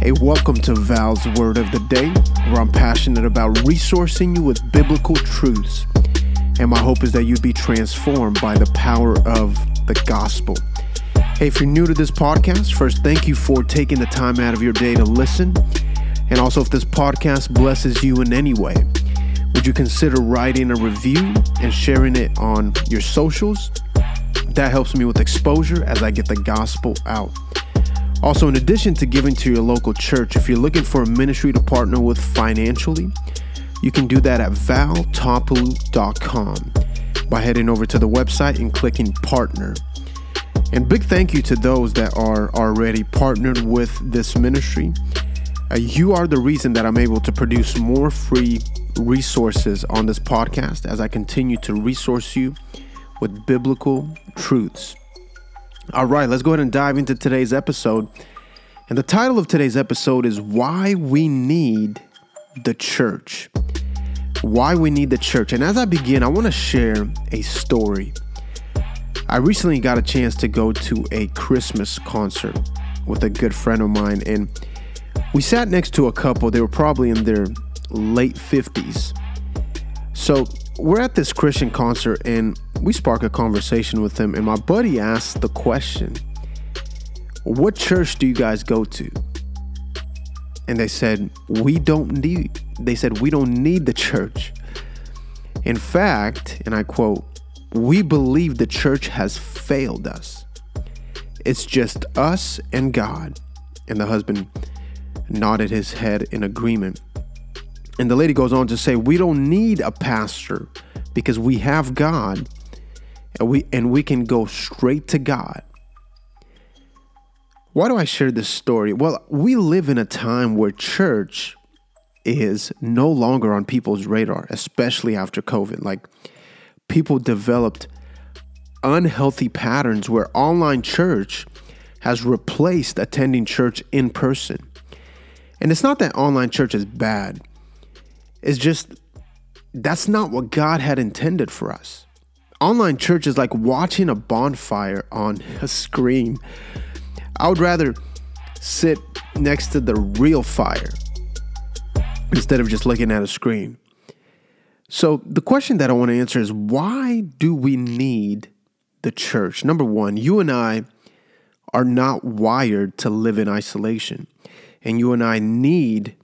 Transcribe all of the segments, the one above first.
Hey, welcome to Val's Word of the Day, where I'm passionate about resourcing you with biblical truths. And my hope is that you'd be transformed by the power of the gospel. Hey, if you're new to this podcast, first, thank you for taking the time out of your day to listen. And also, if this podcast blesses you in any way, would you consider writing a review and sharing it on your socials? That helps me with exposure as I get the gospel out. Also, in addition to giving to your local church, if you're looking for a ministry to partner with financially, you can do that at valtopalu.com by heading over to the website and clicking partner. And big thank you to those that are already partnered with this ministry. Uh, you are the reason that I'm able to produce more free resources on this podcast as I continue to resource you with biblical truths. All right, let's go ahead and dive into today's episode. And the title of today's episode is Why We Need the Church. Why We Need the Church. And as I begin, I want to share a story. I recently got a chance to go to a Christmas concert with a good friend of mine, and we sat next to a couple. They were probably in their late 50s. So we're at this Christian concert, and we spark a conversation with him, and my buddy asked the question, What church do you guys go to? And they said, We don't need, they said, We don't need the church. In fact, and I quote, we believe the church has failed us. It's just us and God. And the husband nodded his head in agreement. And the lady goes on to say, We don't need a pastor because we have God and we and we can go straight to God. Why do I share this story? Well, we live in a time where church is no longer on people's radar, especially after COVID. Like people developed unhealthy patterns where online church has replaced attending church in person. And it's not that online church is bad. It's just that's not what God had intended for us. Online church is like watching a bonfire on a screen. I would rather sit next to the real fire instead of just looking at a screen. So, the question that I want to answer is why do we need the church? Number one, you and I are not wired to live in isolation, and you and I need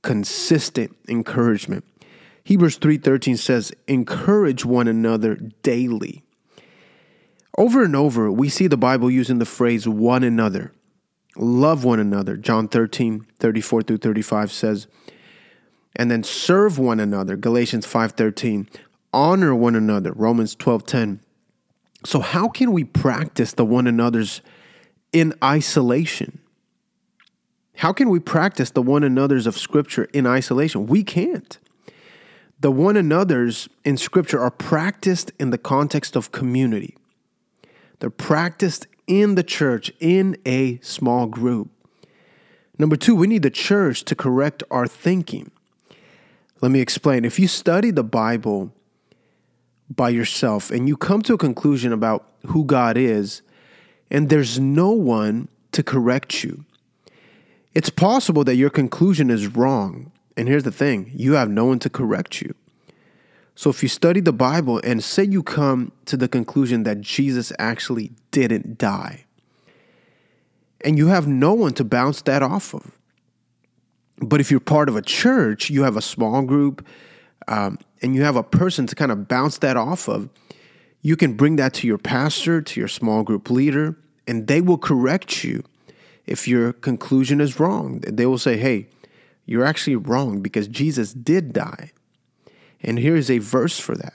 consistent encouragement. Hebrews 3:13 says, "Encourage one another daily." Over and over, we see the Bible using the phrase one another. Love one another. John 13, 34 through 35 says, and then serve one another. Galatians 5:13. Honor one another. Romans 12:10. So how can we practice the one another's in isolation? How can we practice the one another's of scripture in isolation? We can't. The one another's in scripture are practiced in the context of community. They're practiced in the church in a small group. Number 2, we need the church to correct our thinking. Let me explain. If you study the Bible by yourself and you come to a conclusion about who God is, and there's no one to correct you, it's possible that your conclusion is wrong. And here's the thing you have no one to correct you. So if you study the Bible and say you come to the conclusion that Jesus actually didn't die, and you have no one to bounce that off of, but if you're part of a church, you have a small group, um, and you have a person to kind of bounce that off of. You can bring that to your pastor, to your small group leader, and they will correct you if your conclusion is wrong. They will say, hey, you're actually wrong because Jesus did die. And here's a verse for that.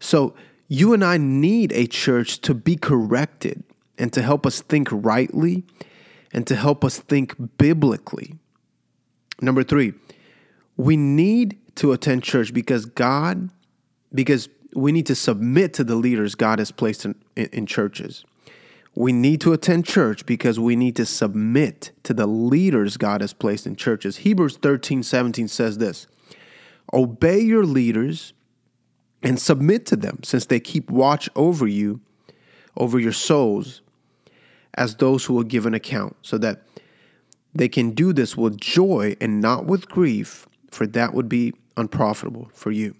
So, you and I need a church to be corrected and to help us think rightly and to help us think biblically. Number three, we need to attend church because God, because we need to submit to the leaders God has placed in, in churches. We need to attend church because we need to submit to the leaders God has placed in churches. Hebrews 13, 17 says this Obey your leaders and submit to them, since they keep watch over you, over your souls, as those who will give an account, so that they can do this with joy and not with grief, for that would be unprofitable for you.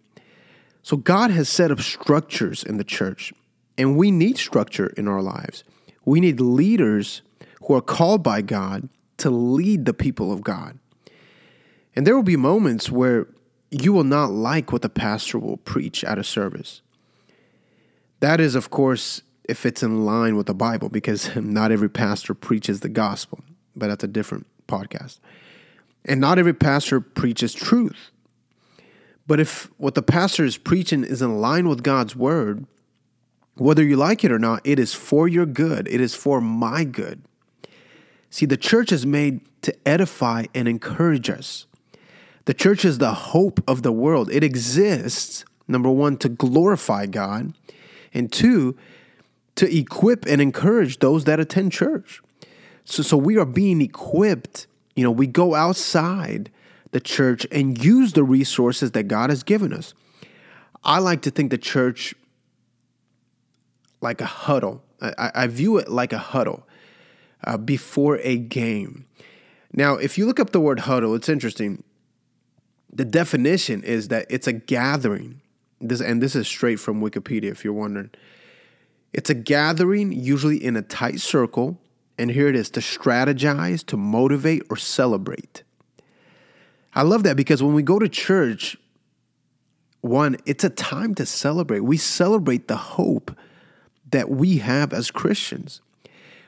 So, God has set up structures in the church, and we need structure in our lives. We need leaders who are called by God to lead the people of God. And there will be moments where you will not like what the pastor will preach at a service. That is, of course, if it's in line with the Bible, because not every pastor preaches the gospel, but that's a different podcast. And not every pastor preaches truth. But if what the pastor is preaching is in line with God's word, whether you like it or not, it is for your good. It is for my good. See, the church is made to edify and encourage us. The church is the hope of the world. It exists, number one, to glorify God, and two, to equip and encourage those that attend church. So, so we are being equipped. You know, we go outside the church and use the resources that God has given us. I like to think the church like a huddle. I, I view it like a huddle uh, before a game. Now, if you look up the word huddle, it's interesting. The definition is that it's a gathering. This and this is straight from Wikipedia if you're wondering. It's a gathering usually in a tight circle, and here it is to strategize, to motivate or celebrate. I love that because when we go to church, one, it's a time to celebrate. We celebrate the hope that we have as Christians.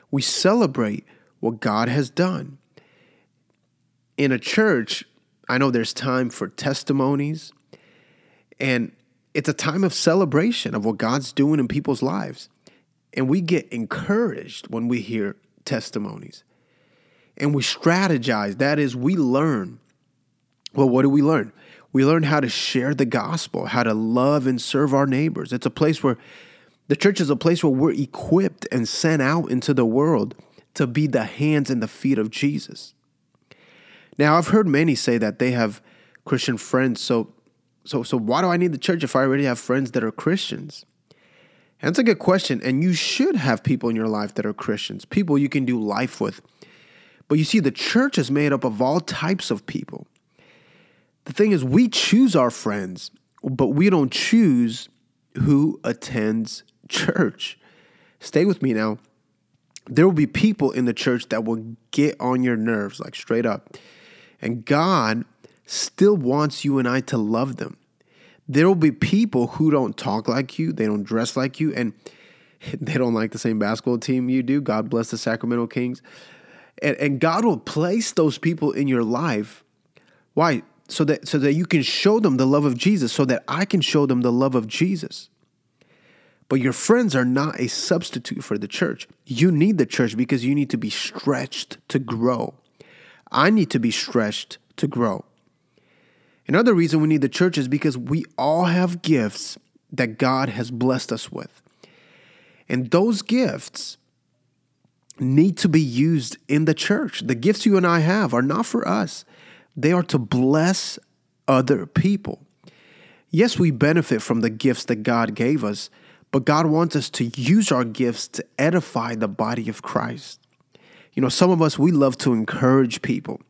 We celebrate what God has done. In a church, I know there's time for testimonies, and it's a time of celebration of what God's doing in people's lives. And we get encouraged when we hear testimonies. And we strategize. That is, we learn well, what do we learn? We learn how to share the gospel, how to love and serve our neighbors. It's a place where the church is a place where we're equipped and sent out into the world to be the hands and the feet of Jesus. Now, I've heard many say that they have Christian friends, so so so why do I need the church if I already have friends that are Christians? And that's a good question, and you should have people in your life that are Christians, people you can do life with. But you see, the church is made up of all types of people. The thing is, we choose our friends, but we don't choose who attends church. Stay with me now. There will be people in the church that will get on your nerves, like straight up. And God still wants you and I to love them. There will be people who don't talk like you, they don't dress like you, and they don't like the same basketball team you do. God bless the Sacramento Kings. And, and God will place those people in your life. Why? So that so that you can show them the love of Jesus so that I can show them the love of Jesus. But your friends are not a substitute for the church. You need the church because you need to be stretched to grow. I need to be stretched to grow. Another reason we need the church is because we all have gifts that God has blessed us with. And those gifts need to be used in the church. The gifts you and I have are not for us, they are to bless other people. Yes, we benefit from the gifts that God gave us, but God wants us to use our gifts to edify the body of Christ. You know, some of us, we love to encourage people.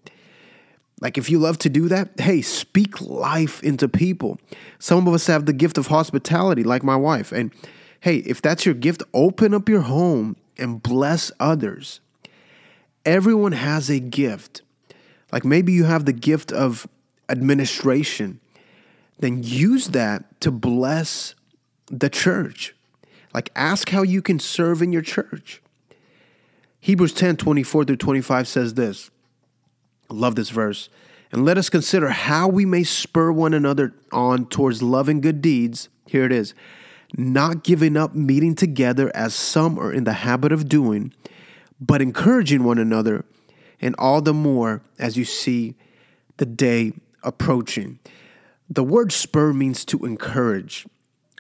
Like, if you love to do that, hey, speak life into people. Some of us have the gift of hospitality, like my wife. And hey, if that's your gift, open up your home and bless others. Everyone has a gift. Like maybe you have the gift of administration, then use that to bless the church. Like ask how you can serve in your church. Hebrews 10 24 through 25 says this. Love this verse. And let us consider how we may spur one another on towards love and good deeds. Here it is. Not giving up meeting together as some are in the habit of doing, but encouraging one another and all the more as you see the day approaching. The word spur means to encourage.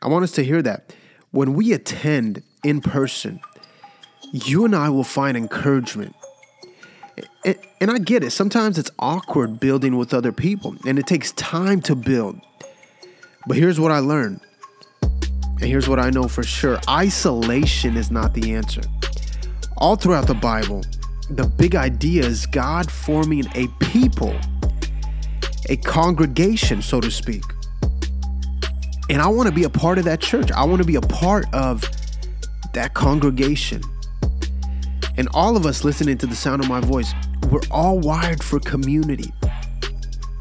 I want us to hear that. When we attend in person, you and I will find encouragement. And, I get it. Sometimes it's awkward building with other people, and it takes time to build. But here's what I learned. And here's what I know for sure isolation is not the answer. All throughout the Bible, the big idea is God forming a people, a congregation, so to speak. And I want to be a part of that church. I want to be a part of that congregation. And all of us listening to the sound of my voice, we're all wired for community.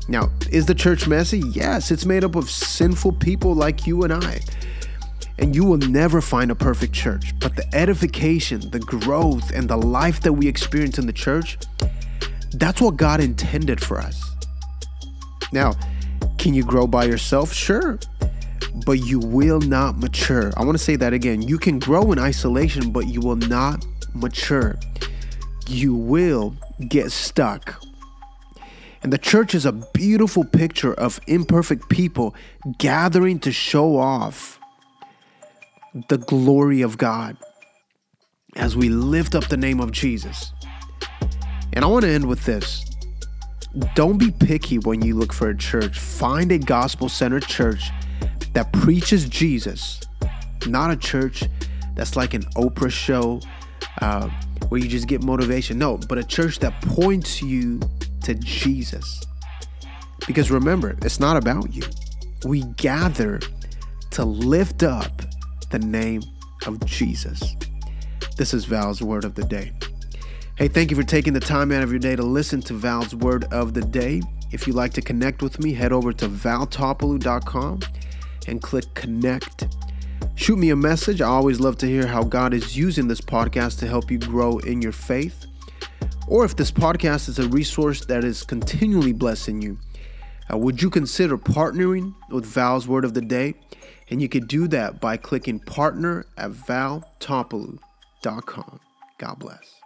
Now, is the church messy? Yes, it's made up of sinful people like you and I. And you will never find a perfect church. But the edification, the growth, and the life that we experience in the church, that's what God intended for us. Now, can you grow by yourself? Sure. But you will not mature. I want to say that again. You can grow in isolation, but you will not mature. You will get stuck. And the church is a beautiful picture of imperfect people gathering to show off the glory of God as we lift up the name of Jesus. And I want to end with this. Don't be picky when you look for a church. Find a gospel centered church that preaches Jesus, not a church that's like an Oprah show uh, where you just get motivation. No, but a church that points you to Jesus. Because remember, it's not about you. We gather to lift up the name of Jesus. This is Val's word of the day. Hey, thank you for taking the time out of your day to listen to Val's word of the day. If you'd like to connect with me, head over to valtopalu.com and click connect. Shoot me a message. I always love to hear how God is using this podcast to help you grow in your faith. Or if this podcast is a resource that is continually blessing you, uh, would you consider partnering with Val's Word of the Day? And you could do that by clicking partner at valtopalu.com. God bless.